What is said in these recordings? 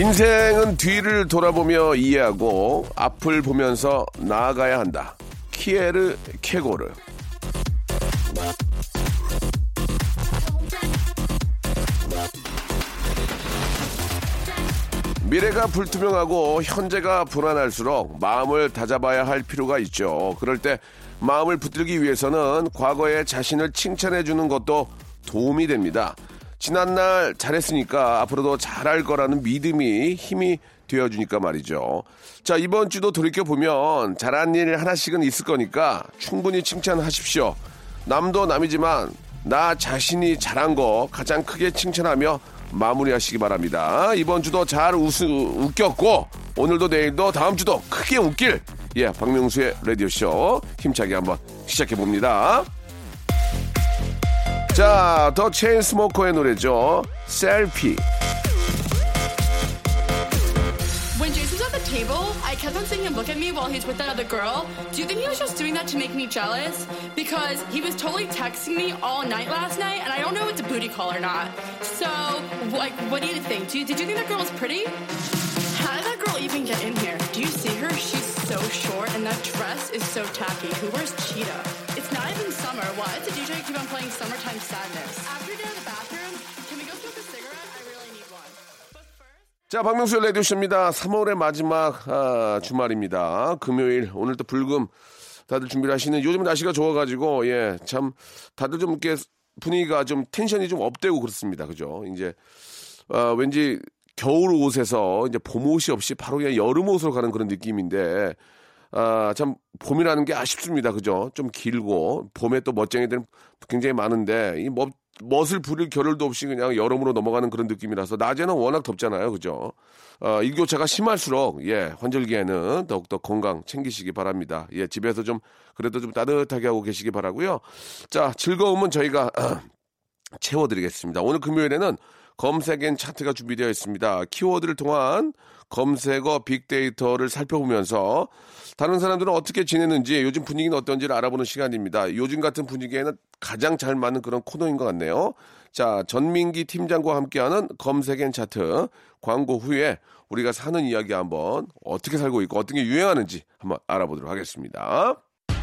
인생은 뒤를 돌아보며 이해하고 앞을 보면서 나아가야 한다. 키에르 케고르. 미래가 불투명하고 현재가 불안할수록 마음을 다잡아야 할 필요가 있죠. 그럴 때 마음을 붙들기 위해서는 과거의 자신을 칭찬해 주는 것도 도움이 됩니다. 지난날 잘했으니까 앞으로도 잘할 거라는 믿음이 힘이 되어주니까 말이죠. 자, 이번 주도 돌이켜보면 잘한 일 하나씩은 있을 거니까 충분히 칭찬하십시오. 남도 남이지만 나 자신이 잘한 거 가장 크게 칭찬하며 마무리하시기 바랍니다. 이번 주도 잘 웃, 웃겼고 오늘도 내일도 다음 주도 크게 웃길 예 박명수의 라디오 쇼 힘차게 한번 시작해 봅니다. 자, 더 체인스모커의 노래죠. 셀피. When Jason was at the table, I kept on seeing him look at me while he's with that other girl. Do you think he was just doing that to make me jealous? Because he was totally texting me all night last night, and I don't know if it's a booty call or not. So, like, what do you think? Do you, did you think that girl was pretty? How did that girl even get in here? Do you see her? She's so short, and that dress is so tacky. Who wears cheetah? It's not even summer. Why does the DJ keep on playing Summertime Sadness? After in the bathroom, can we go smoke a cigarette? I really need one. But first... 자, 박명수의 라디오쇼입니다. 3월의 마지막 아, 주말입니다. 금요일, 오늘 또 불금 다들 준비를 하시는 요즘 날씨가 좋아가지고, 예, 참, 다들 좀 이렇게 분위기가 좀 텐션이 좀 업되고 그렇습니다. 그죠? 이제, 아, 왠지 겨울 옷에서 이제 봄 옷이 없이 바로 그냥 여름 옷으로 가는 그런 느낌인데, 아, 참, 봄이라는 게 아쉽습니다. 그죠? 좀 길고, 봄에 또 멋쟁이들은 굉장히 많은데, 이 멋, 멋을 부릴 겨를도 없이 그냥 여름으로 넘어가는 그런 느낌이라서, 낮에는 워낙 덥잖아요. 그죠? 어, 일교차가 심할수록, 예, 환절기에는 더욱더 건강 챙기시기 바랍니다. 예, 집에서 좀, 그래도 좀 따뜻하게 하고 계시기 바라고요 자, 즐거움은 저희가, 채워드리겠습니다. 오늘 금요일에는 검색엔 차트가 준비되어 있습니다. 키워드를 통한 검색어 빅데이터를 살펴보면서 다른 사람들은 어떻게 지내는지 요즘 분위기는 어떤지를 알아보는 시간입니다. 요즘 같은 분위기에는 가장 잘 맞는 그런 코너인 것 같네요. 자, 전민기 팀장과 함께하는 검색엔 차트 광고 후에 우리가 사는 이야기 한번 어떻게 살고 있고 어떤 게 유행하는지 한번 알아보도록 하겠습니다.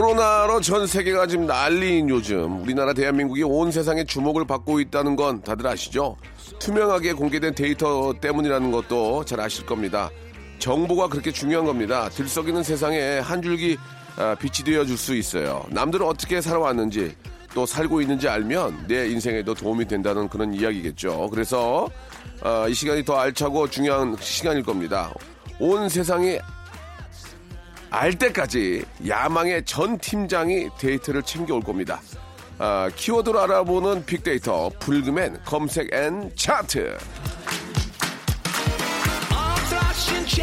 코로나로 전 세계가 지금 난리인 요즘 우리나라 대한민국이 온 세상의 주목을 받고 있다는 건 다들 아시죠? 투명하게 공개된 데이터 때문이라는 것도 잘 아실 겁니다. 정보가 그렇게 중요한 겁니다. 들썩이는 세상에 한 줄기 아, 빛이 되어 줄 수 있어요. 남들은 어떻게 살아왔는지 또 살고 있는지 알면 내 인생에도 도움이 된다는 그런 이야기겠죠. 그래서 아, 이 시간이 더 알차고 중요한 시간일 겁니다. 온 세상이 알 때까지 야망의 전 팀장이 데이터를 챙겨올 겁니다. 아, 키워드로 알아보는 빅데이터 불금엔 검색 앤 차트.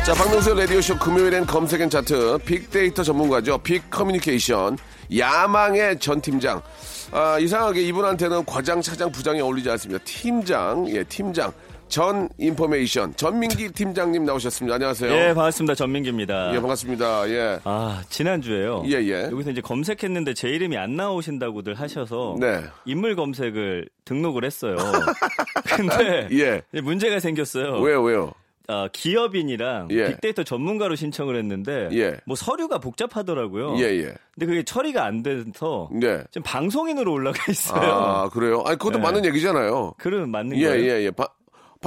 자, 박명수 라디오쇼 금요일엔 검색 앤 차트 빅데이터 전문가죠. 빅 커뮤니케이션 야망의 전 팀장. 아, 이상하게 이분한테는 과장, 차장, 부장이 어울리지 않습니다. 팀장, 예, 팀장. 전 인포메이션 전민기 팀장님 나오셨습니다. 안녕하세요. 예, 반갑습니다. 전민기입니다. 예, 반갑습니다. 예. 아, 지난주에요. 예, 예. 여기서 이제 검색했는데 제 이름이 안 나오신다고들 하셔서 네. 인물 검색을 등록을 했어요. 근데 예. 문제가 생겼어요. 왜요, 왜요? 아, 기업인이랑 예. 빅데이터 전문가로 신청을 했는데 예. 뭐 서류가 복잡하더라고요. 예, 예. 근데 그게 처리가 안 돼서 네. 지금 방송인으로 올라가 있어요. 아, 그래요? 아니, 그것도 네. 맞는 얘기잖아요. 그러면 맞는 예, 거예요? 예, 예. 바-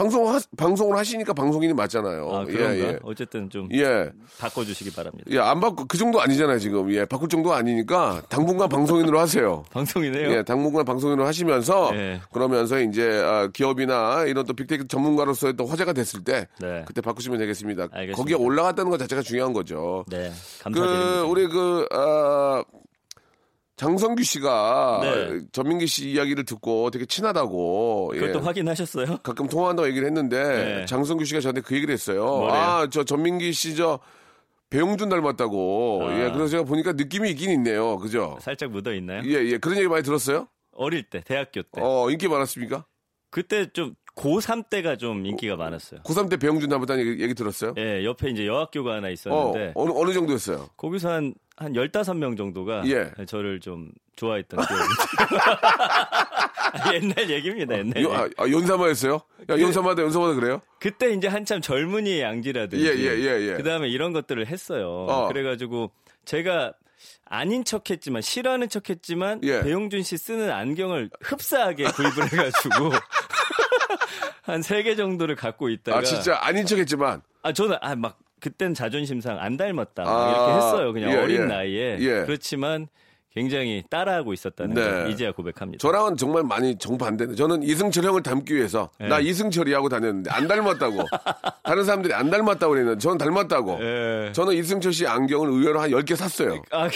방송 하, 방송을 하시니까 방송인이 맞잖아요. 아, 그런가? 예, 예. 어쨌든 좀 예. 바꿔 주시기 바랍니다. 예, 안 바꾸 그 정도 아니잖아요, 지금. 예, 바꿀 정도 아니니까 당분간 방송인으로 하세요. 방송이네요. 예, 당분간 방송인으로 하시면서 예. 그러면서 이제 아, 기업이나 이런 또 빅데이터 전문가로서의 또 화제가 됐을 때 네. 그때 바꾸시면 되겠습니다. 알겠습니다. 거기에 올라갔다는 것 자체가 중요한 거죠. 네, 감사드립니다. 그 우리 그 아, 장성규 씨가 네. 전민기 씨 이야기를 듣고 되게 친하다고 예. 그것도 확인하셨어요? 가끔 통화한다고 얘기를 했는데 네. 장성규 씨가 저한테 그 얘기를 했어요. 뭐래요? 아, 저 전민기 씨 저 배용준 닮았다고. 아. 예, 그래서 제가 보니까 느낌이 있긴 있네요. 그죠? 살짝 묻어 있나요? 예, 예. 그런 얘기 많이 들었어요? 어릴 때, 대학교 때. 어, 인기 많았습니까? 그때 좀 고3 때가 좀 인기가 많았어요. 고3 때 배용준 닮았다는 얘기, 얘기 들었어요? 예, 옆에 이제 여학교가 하나 어, 있었는데 어느, 어느 정도였어요? 거기서 한, 한 15명 정도가 예. 저를 좀 좋아했던 기억이 아, 옛날 얘기입니다, 옛날 요- 얘기. 아, 아, 연사마였어요? 야, 연사마다 연사마다 그래요? 그때 이제 한참 젊은이의 양지라든지 예, 예, 예, 예. 그다음에 이런 것들을 했어요. 어. 그래 가지고 제가 아닌 척했지만 싫어하는 척했지만 예. 배용준 씨 쓰는 안경을 흡사하게 구입을 해가지고 한 세 개 정도를 갖고 있다가 아, 진짜 아닌 척 했지만. 아 저는 아막 그땐 자존심 상 안 닮았다 막 아, 이렇게 했어요 그냥 예, 어린 예. 나이에 예. 그렇지만 굉장히 따라하고 있었다는 네. 걸 이제야 고백합니다. 저랑은 정말 많이 정반대인데 저는 이승철 형을 닮기 위해서 예. 나 이승철이 하고 다녔는데 안 닮았다고 다른 사람들이 안 닮았다고 그랬는데 저는 닮았다고 예. 저는 이승철 씨 안경을 의외로 한 10개 샀어요 아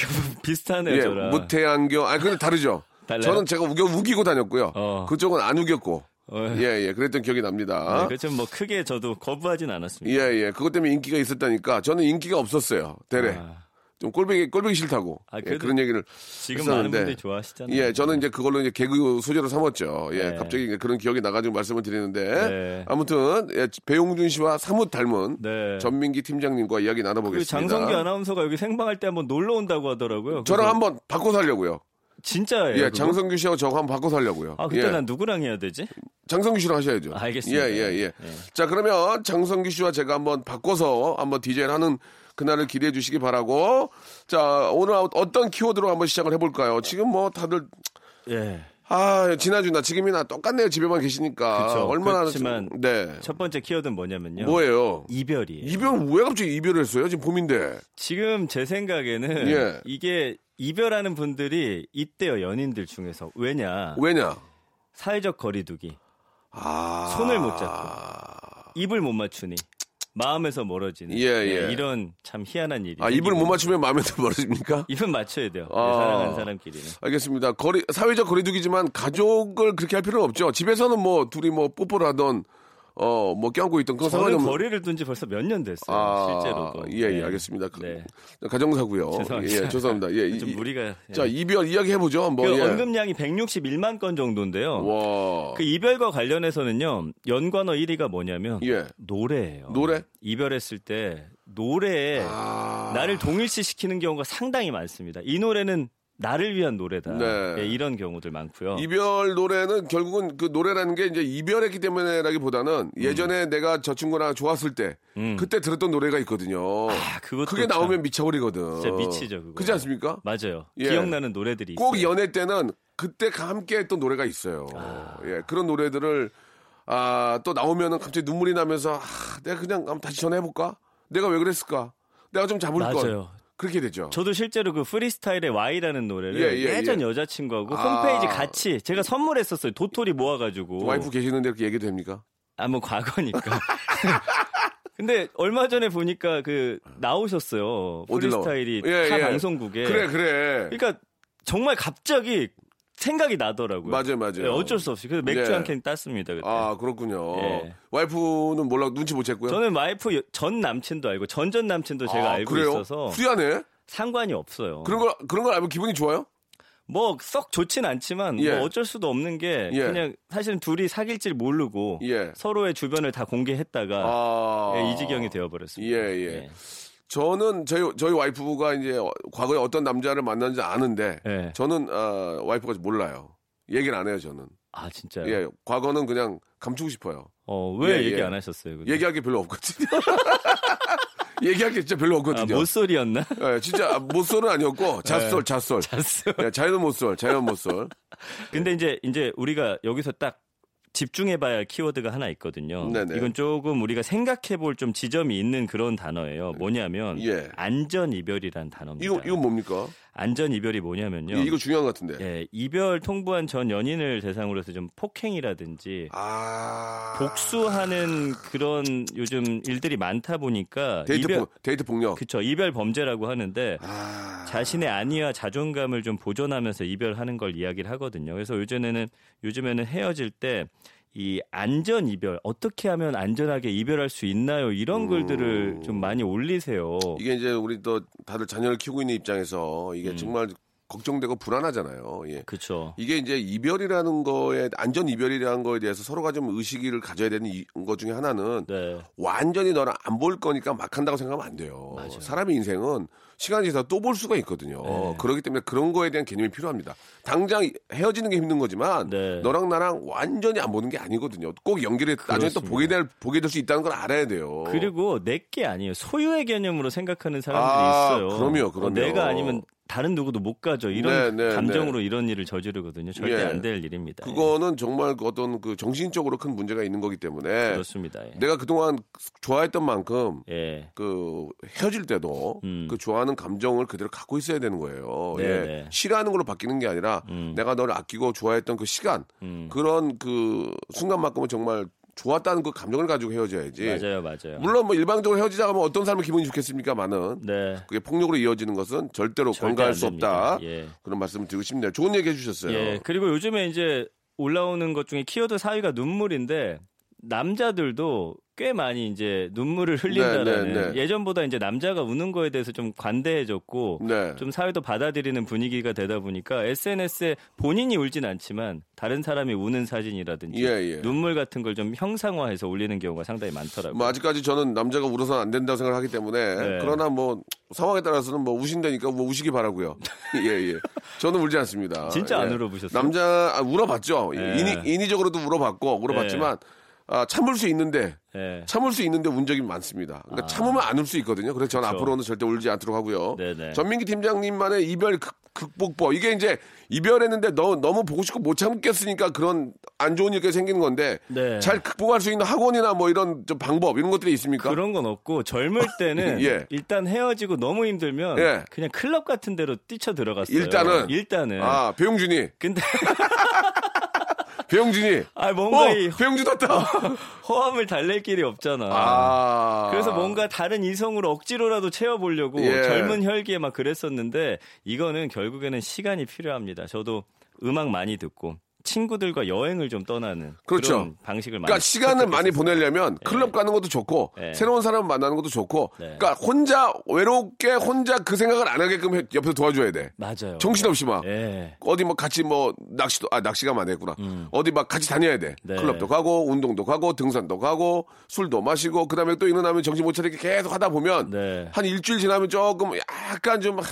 비슷하네요 예, 저랑. 무태 안경 아 근데 다르죠 달라요? 저는 제가 우겨 우기고 다녔고요 어. 그쪽은 안 우겼고 어. 예, 예, 그랬던 기억이 납니다. 네, 그렇죠. 뭐 크게 저도 거부하진 않았습니다. 예, 예. 그것 때문에 인기가 있었다니까 저는 인기가 없었어요. 대래. 아. 좀 꼴보기, 꼴보기 싫다고. 아, 예, 그런 얘기를. 지금 많은 했었는데. 분들이 좋아하시잖아요. 예, 저는 이제 그걸로 이제 개그 소재로 삼았죠. 예, 네. 갑자기 그런 기억이 나가지고 말씀을 드리는데. 네. 아무튼, 예, 배용준 씨와 사뭇 닮은 네. 전민기 팀장님과 이야기 그 나눠보겠습니다. 장성기 아나운서가 여기 생방할 때 한번 놀러 온다고 하더라고요. 저랑 한번 바꿔서 하려고요. 진짜예요. 예, 그거? 장성규 씨하고 저하고 한번 바꿔서 하려고요. 아 그때 예. 난 누구랑 해야 되지? 장성규 씨랑 하셔야죠. 알겠습니다. 예, 예, 예. 예. 자, 그러면 장성규 씨와 제가 한번 바꿔서 한번 디제이를 하는 그날을 기대해 주시기 바라고. 자, 오늘 어떤 키워드로 한번 시작을 해볼까요? 지금 뭐 다들, 예. 아, 지나주나 지금이나 똑같네요. 집에만 계시니까. 그쵸. 얼마나. 그렇지만 좀- 네. 첫 번째 키워드는 뭐냐면요. 뭐예요? 이별이에요. 이별, 왜 갑자기 이별을 했어요? 지금 봄인데. 지금 제 생각에는 예. 이게 이별하는 분들이 있대요 연인들 중에서 왜냐 왜냐? 사회적 거리두기 아. 손을 못 잡고 입을 못 맞추니 마음에서 멀어지는 예, 예. 이런 참 희한한 일이 아, 입을 못 맞추면 마음에서 멀어집니까? 입은 맞춰야 돼요 네, 아. 사랑하는 사람끼리는 알겠습니다. 거리 사회적 거리두기지만 가족을 그렇게 할 필요는 없죠. 집에서는 뭐 둘이 뭐 뽀뽀를 하던 어 뭐 껴안고 있던 상관이 저는 없는. 거리를 둔 지 벌써 몇 년 됐어요 아, 실제로도 예, 예, 네. 알겠습니다. 그- 네. 가정사고요. 죄송합니다. 예, 죄송합니다. 예, 좀 이- 무리가 자 이별 이야기 해보죠. 뭐 그 예. 언급량이 161만 건 정도인데요 와, 그 이별과 관련해서는요 연관어 1위가 뭐냐면 예, 노래예요. 노래? 이별했을 때 노래에 아, 나를 동일시 시키는 경우가 상당히 많습니다. 이 노래는 나를 위한 노래다. 네. 예, 이런 경우들 많고요. 이별 노래는 결국은 그 노래라는 게 이제 이별했기 때문에라기보다는 예전에 내가 저 친구랑 좋았을 때 음. 그때 들었던 노래가 있거든요. 아, 그것도 그게 참 나오면 미쳐버리거든. 진짜 미치죠, 그거. 그렇지 않습니까? 맞아요. 예. 기억나는 노래들이 꼭 있어요. 연애 때는 그때 함께 했던 노래가 있어요. 예, 그런 노래들을 아, 또 나오면은 갑자기 눈물이 나면서 아, 내가 그냥 한번 다시 전화해볼까? 내가 왜 그랬을까? 내가 좀 잡을 걸. 맞아요. 그렇게 되죠. 저도 실제로 그 프리스타일의 Y라는 노래를 예, 예, 예, 전 예. 여자친구하고 아. 홈페이지 같이 제가 선물했었어요. 도토리 모아가지고. 와이프 계시는데 그렇게 얘기도 됩니까? 아, 뭐 과거니까. 근데 얼마 전에 보니까 그 나오셨어요. 프리스타일이 예, 타 예. 방송국에. 그래, 그래. 그러니까 정말 갑자기 생각이 나더라고요. 맞아요, 맞아요. 예, 어쩔 수 없이. 그래서 맥주 예. 한캔 땄습니다. 그때. 아, 그렇군요. 예. 와이프는 몰라, 눈치 못 챘고요. 저는 와이프 여- 전 남친도 알고 전전 남친도 제가 아, 알고 그래요? 있어서 후리하네? 상관이 없어요. 그런 걸, 그런 걸 알면 기분이 좋아요? 뭐 썩 좋진 않지만 예. 뭐 어쩔 수도 없는 게 예. 그냥 사실은 둘이 사귈 줄 모르고 예. 서로의 주변을 다 공개했다가 아. 예, 이 지경이 되어버렸습니다. 예, 예. 저는 저희 저희 와이프가 이제 과거에 어떤 남자를 만났는지 아는데 예. 저는 어, 와이프가 몰라요. 얘기를 안 해요, 저는. 아 진짜요? 예, 과거는 그냥 감추고 싶어요. 어, 왜 예, 얘기 예. 안 하셨어요? 근데? 얘기할 게 별로 없거든요. 얘기할 게 진짜 별로 아, 없거든요. 모쏠이었나? 예, 진짜 못쏠은 아니었고 잣쏠, 잣쏠. 잤어. 예, 자연은 못쏠, 자연 못쏠. 근데 이제 이제 우리가 여기서 딱 집중해봐야 할 키워드가 하나 있거든요. 네네. 이건 조금 우리가 생각해볼 좀 지점이 있는 그런 단어예요. 뭐냐면 예. 안전 이별이란 단어입니다. 이거 이거 뭡니까? 안전 이별이 뭐냐면요. 이거 중요한 것 같은데. 예, 이별 통보한 전 연인을 대상으로 해서 좀 폭행이라든지 아. 복수하는 그런 요즘 일들이 많다 보니까 데이트 이별 폭, 데이트 폭력. 그쵸 이별 범죄라고 하는데 아. 자신의 안위와 자존감을 좀 보존하면서 이별하는 걸 이야기를 하거든요. 그래서 요즘에는 요즘에는 헤어질 때 이 안전 이별 어떻게 하면 안전하게 이별할 수 있나요? 이런 글들을 좀 많이 올리세요. 음. 이게 이제 우리 또 다들 자녀를 키우고 있는 입장에서 이게 음. 정말 걱정되고 불안하잖아요. 예. 그렇죠. 이게 이제 이별이라는 거에 안전 이별이라는 거에 대해서 서로가 좀 의식을 가져야 되는 이- 것 중에 하나는 네. 완전히 너를 안볼 거니까 막 한다고 생각하면 안 돼요. 사람의 인생은 시간이 지나서 또볼 수가 있거든요. 네. 그렇기 때문에 그런 거에 대한 개념이 필요합니다. 당장 헤어지는 게 힘든 거지만 네. 너랑 나랑 완전히 안 보는 게 아니거든요. 꼭 연결해 나중에 또. 보게 될 보게 될 수 있다는 걸 알아야 돼요. 그리고 내 게 아니에요. 소유의 개념으로 생각하는 사람들이 아, 있어요. 그럼요, 어, 그럼요. 내가 아니면 다른 누구도 못 가져. 이런 네, 네, 감정으로 이런 일을 저지르거든요. 절대 예. 안될 일입니다. 그거는 정말 그 어떤 그 정신적으로 큰 문제가 있는 거기 때문에 예. 그렇습니다. 예. 내가 그동안 좋아했던 만큼 예. 그 헤어질 때도 음. 그 좋아하는 감정을 그대로 갖고 있어야 되는 거예요. 네, 예. 네. 싫어하는 걸로 바뀌는 게 아니라 음. 내가 너를 아끼고 좋아했던 그 시간 음. 그런 그 순간만큼은 정말 좋았다는 그 감정을 가지고 헤어져야지. 맞아요, 맞아요. 물론 뭐 일방적으로 헤어지자 하면 어떤 사람의 기분이 좋겠습니까만은 네. 그게 폭력으로 이어지는 것은 절대로 안수 없다. 예. 그런 말씀을 드리고 싶네요. 좋은 얘기 해주셨어요. 예. 그리고 요즘에 이제 올라오는 것 중에 키워드 4위가 눈물인데 남자들도 꽤 많이 이제 눈물을 흘린다라는 네, 네. 예전보다 이제 남자가 우는 거에 대해서 좀 관대해졌고 네. 좀 사회도 받아들이는 분위기가 되다 보니까 SNS에 본인이 울진 않지만 다른 사람이 우는 사진이라든지 예, 예. 눈물 같은 걸 좀 형상화해서 올리는 경우가 상당히 많더라고요. 뭐 아직까지 저는 남자가 울어서는 안 된다고 생각을 하기 때문에 네. 그러나 뭐 상황에 따라서는 뭐 우신다니까 뭐 우시기 바라고요. 예, 예. 저는 울지 않습니다. 진짜 안 예. 울어보셨어요? 남자 아, 울어봤죠. 네. 인위, 인위적으로도 울어봤고 울어봤지만 아, 참을 수 있는데 예. 참을 수 있는데 운 적이 많습니다. 그러니까 참으면 안 울 수 있거든요. 그래서 저는 그렇죠. 앞으로는 절대 울지 않도록 하고요. 네네. 전민기 팀장님만의 이별 극, 극복법 이게 이제 이별했는데 너, 너무 보고 싶고 못 참겠으니까 그런 안 좋은 일이 생기는 건데 네. 잘 극복할 수 있는 학원이나 뭐 이런 좀 방법 이런 것들이 있습니까? 그런 건 없고 젊을 때는 예. 일단 헤어지고 너무 힘들면 예. 그냥 클럽 같은 데로 뛰쳐 들어갔어요. 일단은 일단은 아 배용준이 근데 배용준이 아 뭔가 어 이 배용준 왔다. 호함을 달랠 길이 없잖아. 아 그래서 뭔가 다른 이성으로 억지로라도 채워보려고 예. 젊은 혈기에 막 그랬었는데 이거는 결국에는 시간이 필요합니다. 저도 음악 많이 듣고 친구들과 여행을 좀 떠나는 그렇죠. 런 방식을 많이 그러니까 시간을 많이. 보내려면 클럽 가는 것도 좋고 네. 새로운 사람 만나는 것도 좋고 네. 그러니까 혼자 외롭게 혼자 그 생각을 안 하게끔 해- 옆에서 도와줘야 돼. 맞아요. 정신없이 막 예. 어디 뭐 같이 뭐 낚시도 아 낚시가 많이 했구나. 어디 막 같이 다녀야 돼. 네. 클럽도 가고 운동도 가고 등산도 가고 술도 마시고 그다음에 또 일어나면 정신 못 차리게 계속 하다 보면 네. 한 일주일 지나면 조금 약간 좀 하,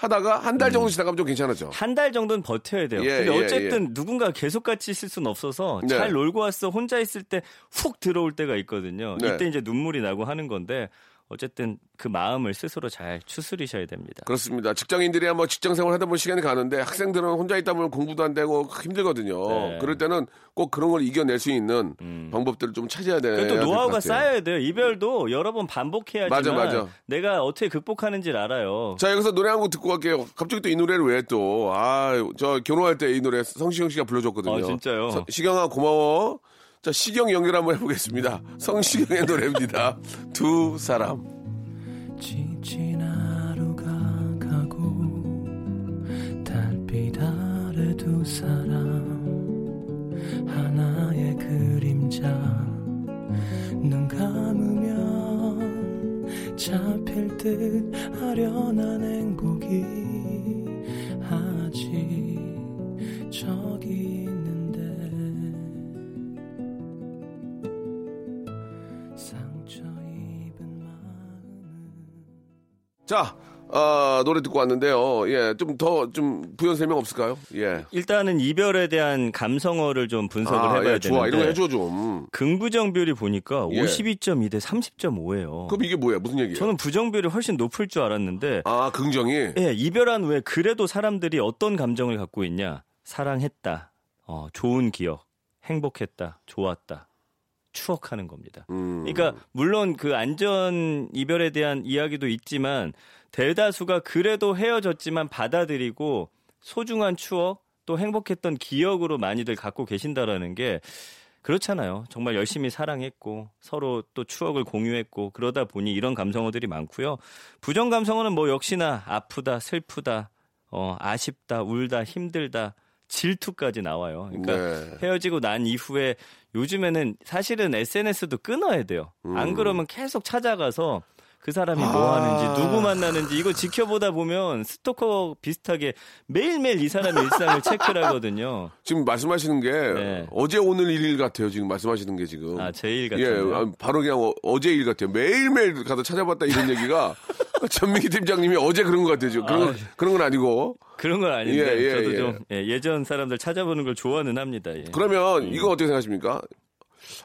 하다가 한 달 정도 지나가면 좀 괜찮아져. 한달 정도는 버텨야 돼요. 예, 근데 예, 어쨌든 누군가 계속 같이 있을 수는 없어서 네. 잘 놀고 왔어 혼자 있을 때 훅 들어올 때가 있거든요. 네. 이때 이제 눈물이 나고 하는 건데 어쨌든 그 마음을 스스로 잘 추스리셔야 됩니다. 그렇습니다. 직장인들이야 뭐 직장 생활 하다 보면 시간이 가는데 학생들은 혼자 있다 보면 공부도 안 되고 힘들거든요. 네. 음. 그럴 때는 꼭 그런 걸 이겨낼 수 있는 방법들을 좀 찾아야 돼요. 그또 노하우가 쌓여야 돼요. 이별도 여러 번 반복해야지만 맞아, 맞아. 내가 어떻게 극복하는지를 알아요. 자 여기서 노래 한 곡 듣고 갈게요. 갑자기 또 이 노래를 왜 또? 아, 저 결혼할 때 이 노래 성시경 씨가 불러줬거든요. 아, 진짜요? 서- 시경아 고마워. 자 시경 연결 한번 해보겠습니다. 성시경의 노래입니다. 두 사람. 지친 하루가 가고 달빛 아래 두 사람 하나의 그림자 눈 감으면 잡힐 듯 아련한 행복이 아직 자, 아, 노래 듣고 왔는데요. 예, 좀더좀 부연 설명 없을까요? 예. 일단은 이별에 대한 감성어를 좀 분석을 아, 해봐야 예, 좋아. 되는데 이런 거 해줘 좀. 긍부정 비율이 보니까 예. 52.2 대 30.5예요. 그럼 이게 뭐야? 무슨 얘기예요? 저는 부정 비율이 훨씬 높을 줄 알았는데 아, 긍정이. 예, 이별한 후에 그래도 사람들이 어떤 감정을 갖고 있냐? 사랑했다. 어, 좋은 기억. 행복했다. 좋았다. 추억하는 겁니다. 음. 그러니까 물론 그 안전 이별에 대한 이야기도 있지만 대다수가 그래도 헤어졌지만 받아들이고 소중한 추억 또 행복했던 기억으로 많이들 갖고 계신다라는 게 그렇잖아요. 정말 열심히 사랑했고 서로 또 추억을 공유했고 그러다 보니 이런 감성어들이 많고요. 부정 감성어는 뭐 역시나 아프다, 슬프다, 어, 아쉽다, 울다, 힘들다, 질투까지 나와요. 그러니까 네. 헤어지고 난 이후에 요즘에는 사실은 SNS도 끊어야 돼요. 음. 안 그러면 계속 찾아가서 그 사람이 뭐 아. 하는지 누구 만나는지 이거 지켜보다 보면 스토커 비슷하게 매일매일 이 사람의 일상을 체크를 하거든요. 지금 말씀하시는 게 네. 어제 오늘 일 같아요. 지금 말씀하시는 게 지금. 아, 제일 예, 같은데요. 아, 바로 그냥 어, 제 일 같아요. 매일매일 가서 찾아봤다 이런 얘기가 전민기 팀장님이 어제 그런 것 같아요. 지금. 그런, 건- 그런 건 아니고. 그런 건 아닌데 예, 예, 저도 예. 좀 예, 예전 사람들 찾아보는 걸 좋아는 합니다. 예. 그러면 이거 어떻게 생각하십니까?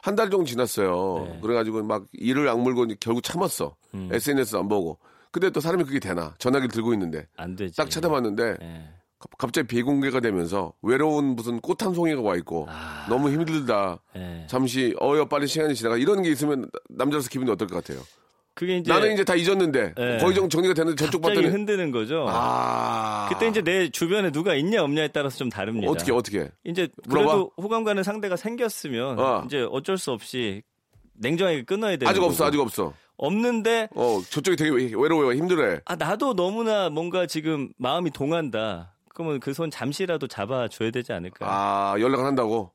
한 달 정도 지났어요. 네. 그래가지고 막 이를 악물고 결국 참았어. 음. SNS 안 보고. 근데 또 사람이 그게 되나? 전화기를 들고 있는데. 안 되지. 딱 찾아봤는데 예. 갑- 갑자기 비공개가 되면서 외로운 무슨 꽃 한 송이가 와 있고 아. 너무 힘들다. 예. 잠시 어여 빨리 시간이 지나가 이런 게 있으면 남자로서 기분이 어떨 것 같아요? 그게 이제 나는 이제 다 잊었는데 예. 거의 정, 정리가 됐는데 저쪽 봤더니 흔드는 거죠. 아 그때 이제 내 주변에 누가 있냐 없냐에 따라서 좀 다릅니다. 어떻게 어떻게 이제 물어봐? 그래도 호감 가는 상대가 생겼으면 어. 이제 어쩔 수 없이 냉정하게 끊어야 되는 아직 없어 거고. 아직 없어. 없는데 어 저쪽이 되게 외로워요 힘들어해. 아 나도 너무나 뭔가 지금 마음이 동한다. 그러면 그 손 잠시라도 잡아줘야 되지 않을까. 아 연락을 한다고.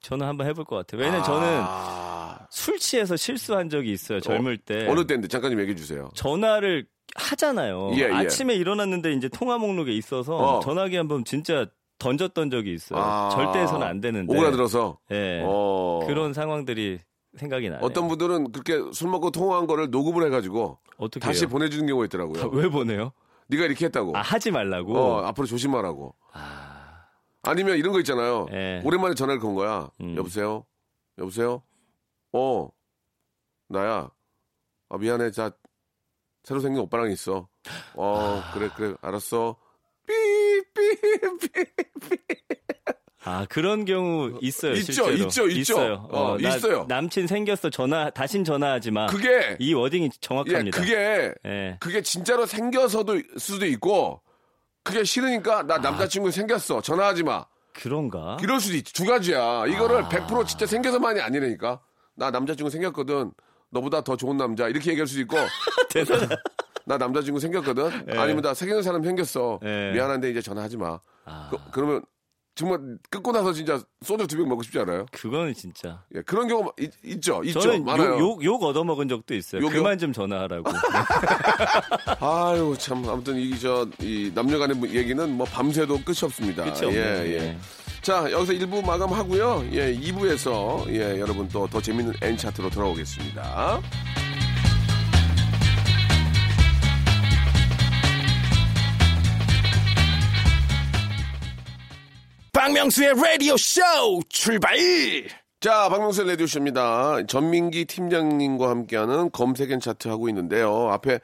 저는 한번 해볼 것 같아요. 왜냐면 저는 아, 술 취해서 실수한 적이 있어요. 젊을 때. 어느 때인데 잠깐 좀 얘기해 주세요. 전화를 하잖아요. 예, 예. 아침에 일어났는데 이제 통화 목록에 있어서 어. 전화기 한번 진짜 던졌던 적이 있어요. 아. 절대 해서는 안 되는데. 오그라들어서. 예. 어. 그런 상황들이 생각이 나요. 어떤 분들은 그렇게 술 먹고 통화한 거를 녹음을 해가지고 어떻게 다시 해요? 보내주는 경우가 있더라고요. 왜 보내요? 네가 이렇게 했다고. 아 하지 말라고. 어, 앞으로 조심하라고. 아, 아니면 이런 거 있잖아요. 예. 오랜만에 전화를 건 거야. 음. 여보세요? 여보세요? 어, 나야. 아, 미안해. 자, 새로 생긴 오빠랑 있어. 어, 아. 그래, 그래. 알았어. 삐, 삐, 삐. 아 그런 경우 있어요. 있죠, 실제로. 있죠, 있죠. 있어요. 어, 나 있어요. 남친 생겼어. 전화 다신 전화하지 마. 그게, 이 워딩이 예, 정확합니다. 그게, 예. 그게 진짜로 생겨서도 수도 있고, 그게 싫으니까 아. 나 남자친구 생겼어. 전화하지 마. 그런가? 이럴 수도 있지. 두 가지야. 이거를 아. 100% 진짜 생겨서만이 아니라니까. 나 남자친구 생겼거든. 너보다 더 좋은 남자. 이렇게 얘기할 수도 있고. 나 남자친구 생겼거든. 예. 아니면 나 사귀는 사람 생겼어. 예. 미안한데 이제 전화하지 마. 아, 그, 러면 정말 끊고 나서 진짜 소주 두 병 먹고 싶지 않아요? 그거는 진짜. 예, 그런 경우 있, 있죠. 있죠. 저는 많아요. 욕, 욕 얻어먹은 적도 있어요. 욕이요? 그만 좀 전화하라고. 아유 참 아무튼 이 저 이 남녀 간의 얘기는 뭐 밤새도 끝이 없습니다. 그렇지 예, 없네요. 예. 자 여기서 1부 마감하고요. 예, 2부에서 예, 여러분 또 더 재밌는 N 차트로 돌아오겠습니다. 박명수의 라디오 쇼 출발! 자, 박명수 라디오 쇼입니다. 전민기 팀장님과 함께하는 검색 N 차트 하고 있는데요. 앞에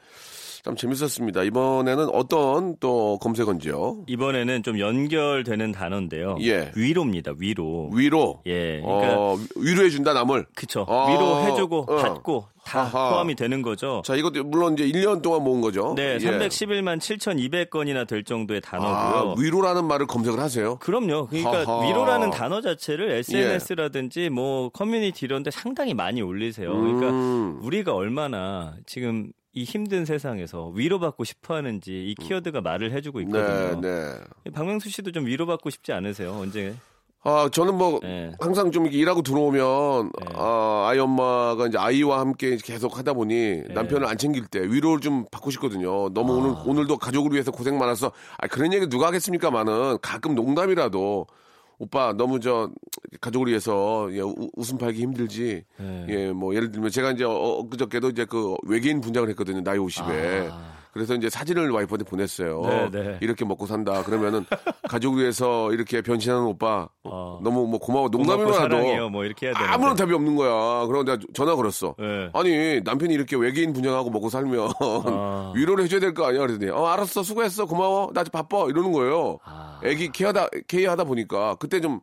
참 재밌었습니다. 이번에는 어떤 또 검색어인지요? 이번에는 좀 연결되는 단어인데요. 예. 위로입니다. 위로. 위로. 예. 그러니까 어, 위로해 준다, 남을. 그쵸. 아, 위로해 주고 어. 받고 다 하하. 포함이 되는 거죠. 자, 이것도 물론 이제 1년 동안 모은 거죠. 네, 예. 311만 7,200건이나 될 정도의 단어고요. 아, 위로라는 말을 검색을 하세요. 그럼요. 그러니까 하하. 위로라는 단어 자체를 SNS라든지 뭐 커뮤니티 이런 데 상당히 많이 올리세요. 그러니까 음. 우리가 얼마나 지금 이 힘든 세상에서 위로받고 싶어 하는지 이 키워드가 말을 해주고 네, 있거든요. 네. 박명수 씨도 좀 위로받고 싶지 않으세요? 언제? 아, 저는 뭐 네. 항상 좀 일하고 들어오면 네. 아, 아이 엄마가 이제 아이와 함께 계속 하다 보니 네. 남편을 안 챙길 때 위로를 좀 받고 싶거든요. 너무 아. 오늘 오늘도 가족을 위해서 고생 많았어. 아, 그런 얘기 누가 하겠습니까만은 가끔 농담이라도 오빠 너무 저 가족을 위해서 예, 우- 웃음 팔기 힘들지. 네. 예, 뭐 예를 들면 제가 이제 어, 엊그저께도 이제 그 외계인 분장을 했거든요. 나이 50에. 아. 그래서 이제 사진을 와이프한테 보냈어요. 네, 네. 이렇게 먹고 산다. 그러면은 가족을 위해서 이렇게 변신하는 오빠 어. 너무 뭐 고마워. 농담이라도. 뭐 이렇게 해야. 아무런 답이 없는 거야. 그러고 내가 전화 걸었어. 네. 아니 남편이 이렇게 외계인 분양하고 먹고 살면 아. 위로를 해줘야 될 거 아니야. 그랬더니 어 알았어 수고했어 고마워 나 지금 바빠 이러는 거예요. 아. 애기 케어하다 케어하다 보니까 그때 좀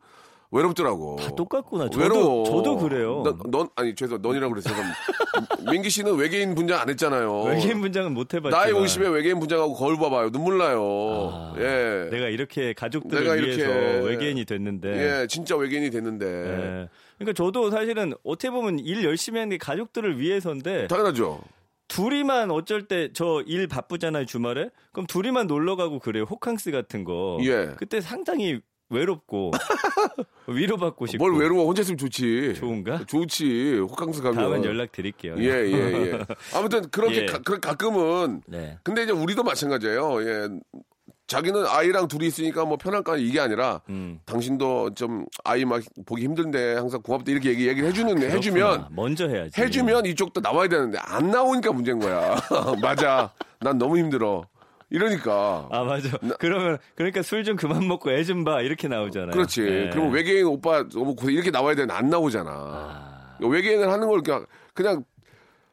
외롭더라고. 다 똑같구나. 저도 외로워. 저도 그래요. 넌, 넌 아니 죄송 넌이라고 그랬어. 민기 씨는 외계인 분장 안 했잖아요. 외계인 분장은 못 해봤지만 나이 50에 외계인 분장하고 거울 봐봐요. 눈물 나요. 아, 예. 내가 이렇게 가족들을 내가 위해서 이렇게- 외계인이 됐는데. 예, 진짜 외계인이 됐는데. 예. 그러니까 저도 사실은 어떻게 보면 일 열심히 하는 게 가족들을 위해서인데 당연하죠. 둘이만 어쩔 때 저 일 바쁘잖아요 주말에 그럼 둘이만 놀러 가고 그래요 호캉스 같은 거 예. 그때 상당히 외롭고 위로받고 싶고 뭘 외로워 혼자 있으면 좋지. 좋은가? 좋지. 호캉스 가면. 다음엔 연락 드릴게요. 예, 예, 예. 아무튼 그렇게 예. 가, 그 가끔은 네. 근데 이제 우리도 마찬가지예요. 예. 자기는 아이랑 둘이 있으니까 뭐 편할까 이게 아니라 음. 당신도 좀 아이 막 보기 힘든데 항상 고맙다 이렇게 얘기, 얘기를 해주는 그렇구나. 해주면 먼저 해야지. 해주면 이쪽도 나와야 되는데 안 나오니까 문제인 거야. 맞아. 난 너무 힘들어. 이러니까. 아 맞아. 그러면 그러니까 술 좀 그만 먹고 애 좀 봐 이렇게 나오잖아요. 그렇지. 예. 그러면 외계인 오빠 너무 고생 이렇게 나와야 되는데 안 나오잖아. 아. 외계인을 하는 걸 그냥 그냥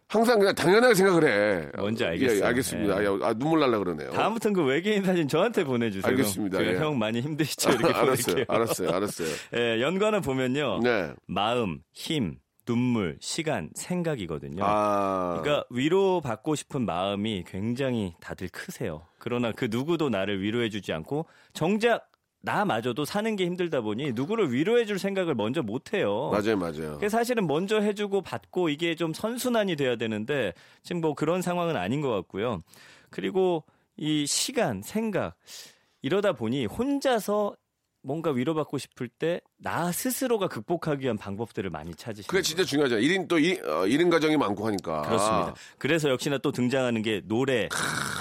항상 그냥 당연하게 생각을 해. 뭔지 예, 알겠어요. 알겠습니다. 예. 야, 아, 눈물 날라 그러네요. 다음부터는 그 외계인 사진 저한테 보내주세요. 알겠습니다. 제가 예. 형 많이 힘드시죠 이렇게 알았어요. 알았어요. 알았어요. 예, 연관을 보면요. 네. 마음, 힘, 눈물, 시간, 생각이거든요. 아. 그러니까 위로 받고 싶은 마음이 굉장히 다들 크세요. 그러나 그 누구도 나를 위로해주지 않고 정작 나마저도 사는 게 힘들다 보니 누구를 위로해줄 생각을 먼저 못 해요. 맞아요, 맞아요. 그게 사실은 먼저 해주고 받고 이게 좀 선순환이 돼야 되는데 지금 뭐 그런 상황은 아닌 것 같고요. 그리고 이 시간, 생각 이러다 보니 혼자서 뭔가 위로받고 싶을 때 나 스스로가 극복하기 위한 방법들을 많이 찾으시는 그게 진짜 중요하죠. 1인 또 1, 어, 1인 가정이 많고 하니까. 그렇습니다. 그래서 역시나 또 등장하는 게 노래,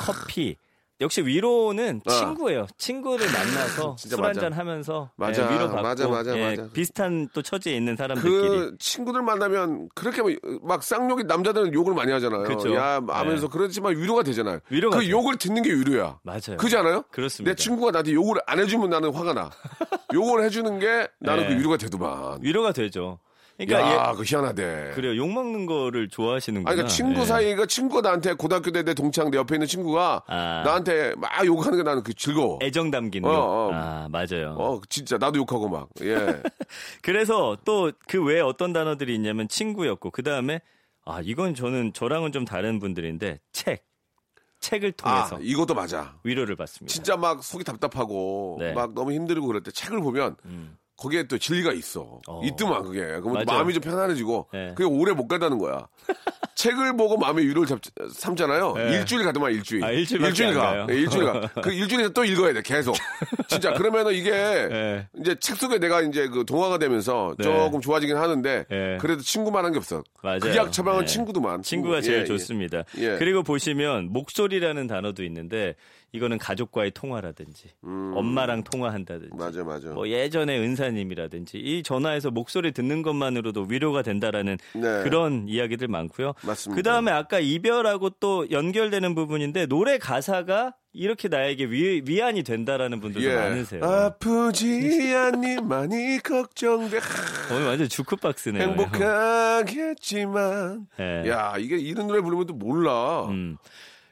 커피. 역시 위로는 어. 친구예요. 친구를 만나서 술. 한잔 하면서 맞아. 예, 위로 받고 맞아, 맞아, 예, 맞아. 비슷한 또 처지에 있는 사람들끼리 그 친구들 만나면 그렇게 뭐- 막 쌍욕이 남자들은 욕을 많이 하잖아요. 그쵸. 야 하면서 네. 그렇지만 위로가 되잖아요. 위로가 그 돼요. 욕을 듣는 게 위로야. 맞아요. 그지 않아요? 그렇습니다. 내 친구가 나한테 욕을 안 해주면 나는 화가 나. 욕을 해주는 게 나는 네. 그 위로가 되더만. 위로가 되죠. 그러니까 야, 얘- 그 희한하대. 그래요. 욕 먹는 거를 좋아하시는구나. 아니, 그러니까 친구 예. 사이가 친구가 나한테 고등학교 때 내 동창 내 옆에 있는 친구가 아. 나한테 막 욕하는 게 나는 그 즐거워. 애정 담긴 어, 욕. 어. 아, 맞아요. 어, 진짜 나도 욕하고 막. 예. 그래서 또 그 외에 어떤 단어들이 있냐면 친구였고 그다음에 아, 이건 저는 저랑은 좀 다른 분들인데 책. 책을 통해서 아, 이것도 맞아. 위로를 받습니다. 진짜 막 속이 답답하고 네. 막 너무 힘들고 그럴 때 책을 보면 음. 거기에 또 진리가 있어. 어. 있더만 그게. 그러면 맞아요. 마음이 좀 편안해지고 네. 그게 오래 못 간다는 거야. 책을 보고 마음의 위로를 잡, 삼잖아요. 네. 일주일 가더만 일주일. 아, 일주일밖에 안 가. 네, 일주일 가. 그 일주일에서 또 읽어야 돼. 계속. 진짜 그러면은 이게 네. 이제 책 속에 내가 이제 그 동화가 되면서 네. 조금 좋아지긴 하는데 네. 그래도 친구만 한 게 없어. 맞아요. 극약 처방은 네. 친구도만. 친구가 친구. 제일 예, 예. 좋습니다. 예. 그리고 보시면 목소리라는 단어도 있는데 이거는 가족과의 통화라든지 엄마랑 통화한다든지 음. 맞아 맞아. 뭐 예전에 은사님이라든지 이 전화에서 목소리 듣는 것만으로도 위로가 된다라는 네. 그런 이야기들 많고요. 맞습니다. 그 다음에 아까 이별하고 또 연결되는 부분인데 노래 가사가 이렇게 나에게 위, 위안이 된다라는 분들도 예. 많으세요. 아프지 않니 많이 걱정돼. 오늘 완전 주크박스네요. 행복하겠지만. 예. 야, 이게 이런 노래 부르면 또 몰라. 음.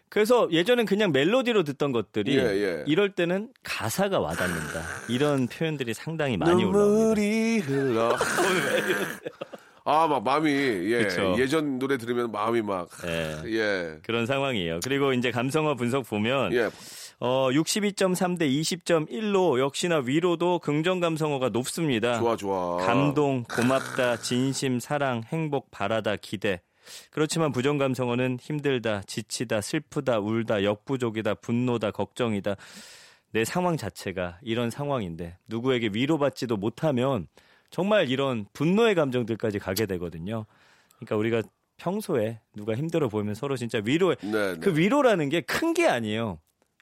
그래서 예전엔 그냥 멜로디로 듣던 것들이 예, 예. 이럴 때는 가사가 와닿는다. 이런 표현들이 상당히 많이 올라옵니다. 아, 막 마음이 예, 그쵸. 예전 노래 들으면 마음이 막 예. 예. 그런 상황이에요. 그리고 이제 감성어 분석 보면 예. 어 62.3 대 20.1로 역시나 위로도 긍정 감성어가 높습니다. 좋아, 좋아. 감동, 고맙다, 진심, 사랑, 행복, 바라다, 기대. 그렇지만 부정 감성어는 힘들다, 지치다, 슬프다, 울다, 역부족이다, 분노다, 걱정이다. 내 상황 자체가 이런 상황인데 누구에게 위로받지도 못하면 정말 이런 분노의 감정들까지 가게 되거든요. 그러니까 우리가 평소에 누가 힘들어 보이면 서로 진짜 위로해. 네, 네. 그 위로라는 게 큰 게 아니에요.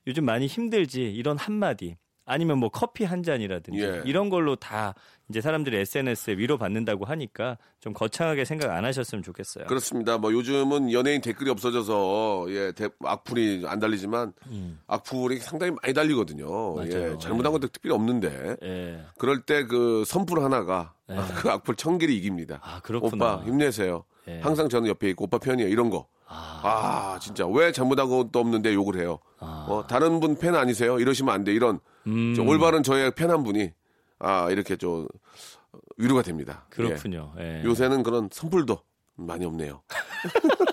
요즘 많이 힘들지 이런 한마디 아니면 뭐 커피 한 잔이라든지 예. 이런 걸로 다 이제 사람들이 SNS에 위로 받는다고 하니까 좀 거창하게 생각 안 하셨으면 좋겠어요. 그렇습니다. 뭐 요즘은 연예인 댓글이 없어져서 예 대- 악플이 안 달리지만 악플이 상당히 많이 달리거든요. 음. 맞아요. 예, 잘못한 것도 특별히 없는데 예. 그럴 때 그 선풀 하나가 그 악플 천 개를 이깁니다. 아, 그렇구나. 오빠 힘내세요. 예. 항상 저는 옆에 있고 오빠 편이에요. 이런 거. 아, 진짜 왜 잘못한 것도 없는데 욕을 해요. 아. 어, 다른 분 팬 아니세요? 이러시면 안 돼. 이런 음. 저 올바른 저의 팬한 분이 아 이렇게 좀 위로가 됩니다. 그렇군요. 예. 예. 요새는 그런 선풀도 많이 없네요.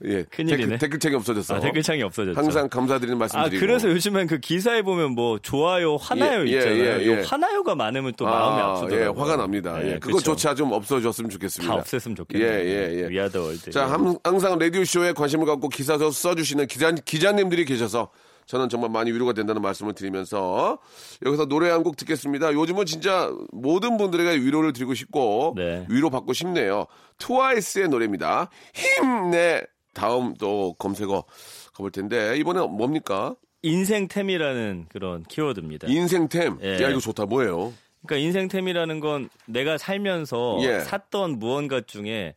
예, 큰일이네. 댓글, 댓글 창이 없어졌어. 아, 댓글창이 없어졌죠. 항상 감사드리는 아 말씀드리고. 그래서 요즘엔 그 기사에 보면 뭐 좋아요 화나요 예, 예, 있잖아요. 예, 예. 요 화나요가 많으면 또 마음이 아, 아프더라고요. 예, 화가 납니다. 예, 예, 그렇죠. 그것조차 좀 없어졌으면 좋겠습니다. 다 없앴으면 좋겠네요. 예, 예, 예. 위아더 월드. 자, 함- 항상 라디오 쇼에 관심을 갖고 기사 써- 써주시는 기자, 기자님들이 계셔서 저는 정말 많이 위로가 된다는 말씀을 드리면서 여기서 노래 한 곡 듣겠습니다. 요즘은 진짜 모든 분들에게 위로를 드리고 싶고 네. 위로 받고 싶네요. 트와이스의 노래입니다. 힘내. 다음 또 검색어 가볼 텐데 이번에 뭡니까? 인생템이라는 그런 키워드입니다. 인생템. 예. 야 이거 좋다. 뭐예요? 그러니까 인생템이라는 건 내가 살면서 예. 샀던 무언가 중에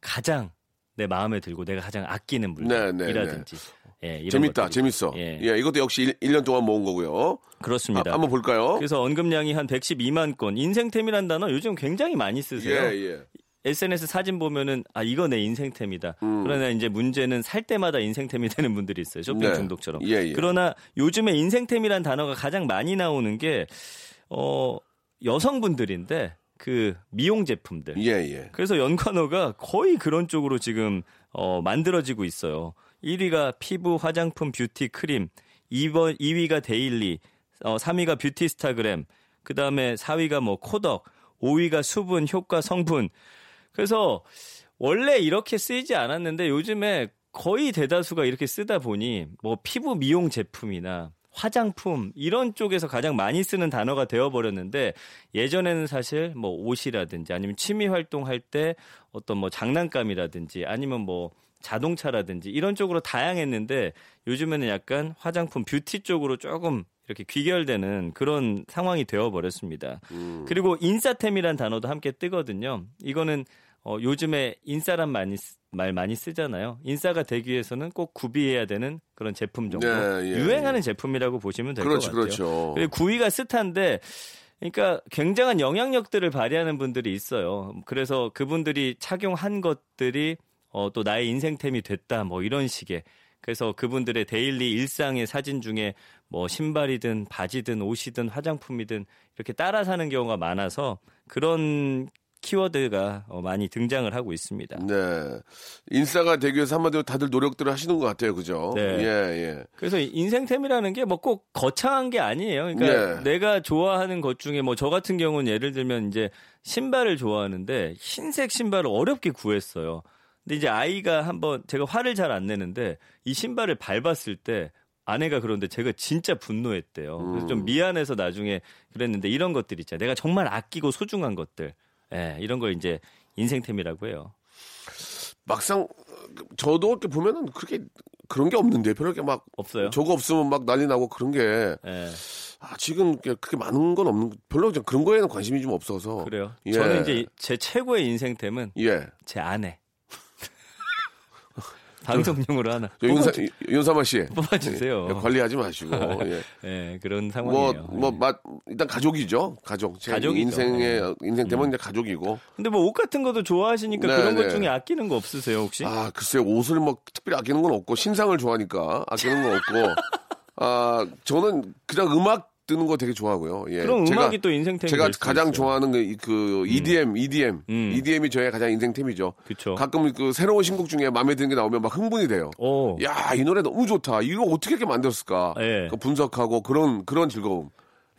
가장 내 마음에 들고 내가 가장 아끼는 네, 네, 물건이라든지. 예, 재밌다. 것들이. 재밌어. 예. 예. 이것도 역시 1, 년 동안 모은 거고요. 그렇습니다. 아, 한번 볼까요? 그래서 언급량이 한 112만 건. 인생템이란 단어 요즘 굉장히 많이 쓰세요. 예, 예. SNS 사진 보면은 아 이거 내 인생템이다. 그러나 이제 문제는 살 때마다 인생템이 되는 분들이 있어요. 쇼핑 네. 중독처럼. 예, 예. 그러나 요즘에 인생템이란 단어가 가장 많이 나오는 게 어, 여성분들인데 그 미용 제품들. 예, 예. 그래서 연관어가 거의 그런 쪽으로 지금 어, 만들어지고 있어요. 1위가 피부, 화장품, 뷰티, 크림. 2번, 2위가 daily. 어, 3위가 뷰티 스타그램. 그 다음에 4위가 뭐 코덕. 5위가 수분, 효과, 성분. 그래서 원래 이렇게 쓰이지 않았는데 요즘에 거의 대다수가 이렇게 쓰다 보니 뭐 피부 미용 제품이나 화장품 이런 쪽에서 가장 많이 쓰는 단어가 되어버렸는데 예전에는 사실 뭐 옷이라든지 아니면 취미 활동할 때 어떤 뭐 장난감이라든지 아니면 뭐 자동차라든지 이런 쪽으로 다양했는데 요즘에는 약간 화장품 뷰티 쪽으로 조금 이렇게 귀결되는 그런 상황이 되어버렸습니다. 그리고 인싸템이란 단어도 함께 뜨거든요. 이거는 어, 요즘에 인싸란 많이 쓰- 말 많이 쓰잖아요. 인싸가 되기 위해서는 꼭 구비해야 되는 그런 제품 정도 네, 예, 유행하는 제품이라고 보시면 될것 그렇죠, 같아요. 그렇죠. 그리고 9위가 스타인데 그러니까 굉장한 영향력들을 발휘하는 분들이 있어요. 그래서 그분들이 착용한 것들이 어, 또 나의 인생템이 됐다 뭐 이런 식의 그래서 그분들의 데일리 일상의 사진 중에 뭐 신발이든 바지든 옷이든 화장품이든 이렇게 따라 사는 경우가 많아서 그런 키워드가 어, 많이 등장을 하고 있습니다. 네. 인싸가 되기 위해서 한마디로 다들 노력들을 하시는 것 같아요. 그죠? 네. 예, 예. 그래서 인생템이라는 게 뭐 꼭 거창한 게 아니에요. 그러니까 네. 내가 좋아하는 것 중에 뭐 저 같은 경우는 예를 들면 이제 신발을 좋아하는데 흰색 신발을 어렵게 구했어요. 근데 이제 아이가 한번 제가 화를 잘 안 내는데 이 신발을 밟았을 때 아내가 그런데 제가 진짜 분노했대요. 그래서 음. 좀 미안해서 나중에 그랬는데 이런 것들 있잖아요. 내가 정말 아끼고 소중한 것들. 예, 이런 걸 이제 인생템이라고 해요. 막상 저도 이렇게 보면은 그렇게 그런 게 없는데 별로 이렇게 막 없어요? 저거 없으면 막 난리 나고 그런 게 예. 아, 지금 그렇게 그렇게 많은 건 없는 별로 좀 그런 거에는 관심이 좀 없어서 그래요. 예. 저는 이제 제 최고의 인생템은 예. 제 아내. 방송용으로 하나 저 윤사, 윤사마 씨 뽑아주세요. 예, 관리하지 마시고 예. 예, 그런 뭐, 상황이에요. 뭐, 예. 맛, 일단 가족이죠. 가족. 제 가족이죠. 인생의, 인생 때문에 이제 가족이고. 근데 뭐 옷 같은 것도 좋아하시니까 네, 그런 것 네. 중에 아끼는 거 없으세요 혹시? 아, 글쎄요. 옷을 뭐, 특별히 아끼는 건 없고, 신상을 좋아하니까 아끼는 건 없고, 아, 저는 그냥 음악 듣는 거 되게 좋아하고요. 예. 그럼 제가, 음악이 또 인생템이 제가 가장 있어요. 좋아하는 그, 그 EDM, EDM. 음. EDM이 저의 가장 인생템이죠. 그쵸. 가끔 그 새로운 신곡 중에 마음에 드는 게 나오면 막 흥분이 돼요. 오. 야, 이 노래 너무 좋다. 이거 어떻게 이렇게 만들었을까? 예. 그 분석하고 그런, 그런 즐거움.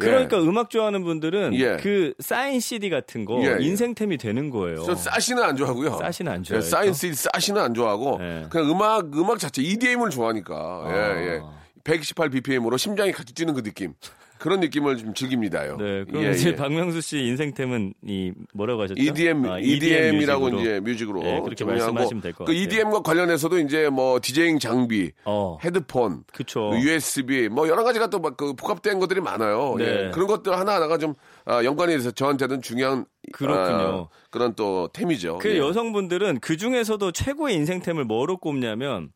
예. 그러니까 음악 좋아하는 분들은 예. 그 사인 CD 같은 거 예, 예. 인생템이 되는 거예요. 저 싸시는 안 좋아하고요. 싸시는 안 좋아해요, 사이언스 싸시는 안 좋아하고 예. 그냥 음악 음악 자체 EDM을 좋아하니까 예, 예. 118 BPM으로 심장이 같이 뛰는 그 느낌. 그런 느낌을 좀 즐깁니다요. 네, 그럼 예, 이제 예. 박명수 씨 인생템은 이 뭐라고 하셨죠? EDM, 아, EDM이라고 뮤직으로. 이제 뮤직으로 네, 그렇게 말씀하시면 될것 그 같아요. EDM과 관련해서도 이제 뭐 디제잉 장비, 어, 헤드폰, 그쵸. USB 뭐 여러 가지가 또 막 그 복합된 것들이 많아요. 네. 예. 그런 것들 하나 하나가 좀 아, 연관이 돼서 저한테는 중요한 그렇군요. 아, 그런 또 템이죠. 그 예. 여성분들은 그 중에서도 최고의 인생템을 뭐로 꼽냐면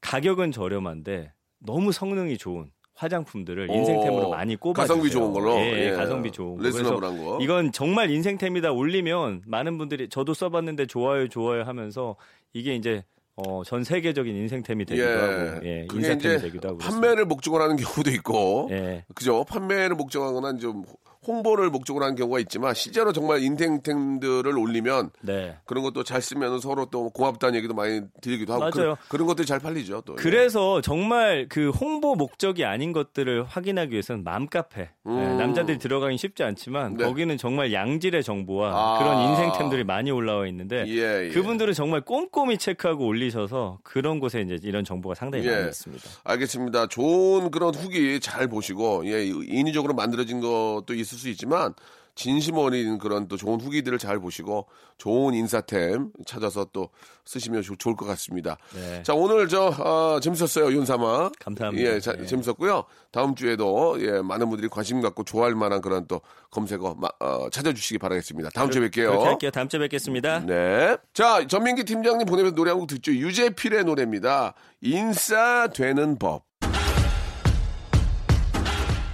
가격은 저렴한데 너무 성능이 좋은 화장품들을 인생템으로 오, 많이 꼽아 가성비 좋은 걸로? 예, 예. 가성비 좋은 거. 레즈너블한 거. 이건 정말 인생템이다 올리면 많은 분들이 저도 써봤는데 좋아요 좋아요 하면서 이게 이제 어, 전 세계적인 인생템이 되기도 하고 예, 인생템이 되기도 하고 판매를 목적으로 하는 경우도 있고, 예. 그죠? 판매를 목적으로는 좀 홍보를 목적으로 하는 경우가 있지만 실제로 정말 인생템들을 올리면 네. 그런 것도 잘 쓰면 서로 또 고맙다는 얘기도 많이 드리기도 하고 맞아요. 그, 런 것들이 잘 팔리죠. 또 그래서 정말 그 홍보 목적이 아닌 것들을 확인하기 위해서는 맘카페 예, 남자들이 들어가긴 쉽지 않지만 음. 네. 거기는 정말 양질의 정보와 아. 그런 인생템들이 많이 올라와 있는데 예, 예. 그분들은 정말 꼼꼼히 체크하고 올리셔서 그런 곳에 이제 이런 정보가 상당히 예. 많이 있습니다. 알겠습니다. 좋은 그런 후기 잘 보시고 예, 인위적으로 만들어진 것도 있을 수 있지만 진심 어린 그런 또 좋은 후기들을 잘 보시고 좋은 인사템 찾아서 또 쓰시면 좋- 좋을 것 같습니다. 네. 자 오늘 저 어, 재밌었어요 윤삼아. 감사합니다. 예, 자, 네. 재밌었고요. 다음 주에도 예, 많은 분들이 관심 갖고 좋아할 만한 그런 또 검색어 마- 어, 찾아주시기 바라겠습니다. 다음 주에 뵐게요. 그렇게 할게요. 다음 주에 뵙겠습니다. 네. 자, 전민기 팀장님 보내면서 노래 한 곡 듣죠. 유재필의 노래입니다. 인싸 되는 법.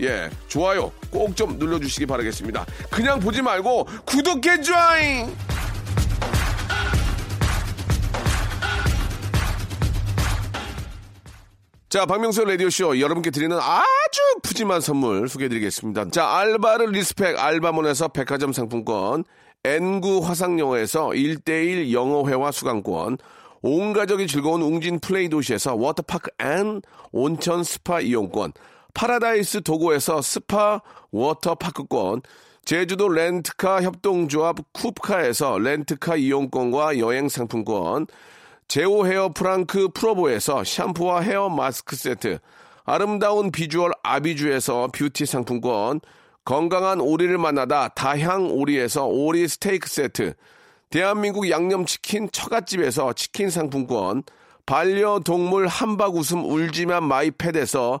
예, 좋아요 꼭 좀 눌러주시기 바라겠습니다. 그냥 보지 말고 구독해 줘잉! 자, 박명수 라디오쇼 여러분께 드리는 아주 푸짐한 선물 소개해드리겠습니다. 자, 알바를 respect 알바몬에서 백화점 상품권, 엔구 화상영어에서 1대1 영어회화 수강권, 온 가족이 즐거운 웅진 플레이 도시에서 워터파크 and 온천 스파 이용권, 파라다이스 도고에서 스파 워터파크권, 제주도 렌트카 협동조합 쿱카에서 렌트카 이용권과 여행 상품권, 제오 헤어 프랑크 프로보에서 샴푸와 헤어 마스크 세트, 아름다운 비주얼 아비주에서 뷰티 상품권, 건강한 오리를 만나다 다향 오리에서 오리 스테이크 세트, 대한민국 양념치킨 처갓집에서 치킨 상품권, 반려동물 함박 웃음 울지마 마이펫에서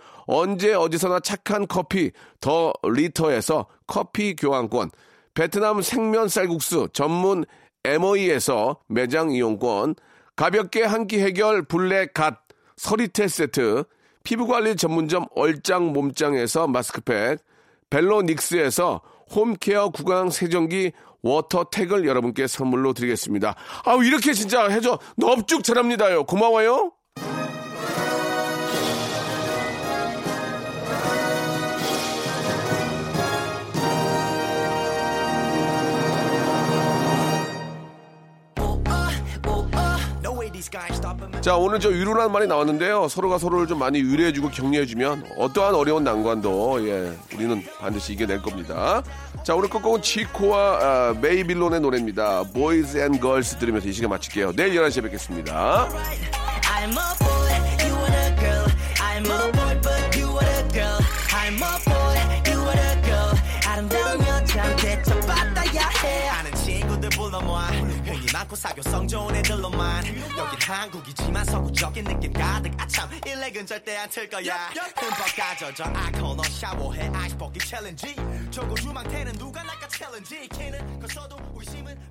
언제 어디서나 착한 커피 더 리터에서 커피 교환권, 베트남 생면 쌀국수 전문 MOE에서 매장 이용권, 가볍게 한 끼 해결 블랙 갓 서리테 세트, 피부관리 전문점 얼짱 몸짱에서 마스크팩, 벨로닉스에서 홈케어 구강 세정기 워터택을 여러분께 선물로 드리겠습니다. 아우 이렇게 진짜 해줘 넙죽 잘합니다요. 고마워요. 자 오늘 저 위로라는 말이 나왔는데요. 서로가 서로를 좀 많이 위로해주고 격려해주면 어떠한 어려운 난관도 예 우리는 반드시 이겨낼 겁니다. 자 오늘 끝곡은 지코와 아, 베이빌론의 노래입니다. Boys and Girls 들으면서 이 시간 마칠게요. 내일 11시에 뵙겠습니다. 많고 사교성 좋은 애들로만. 여긴 한국이지만 서구적인 느낌 가득. 아참 일렉은 절대 안 틀 거야. 흠뻑 가져져 아코너 샤워해. 아이스 벗기 챌린지 저고 주망태는 누가 날까 챌린지 키는 컸어도 의심은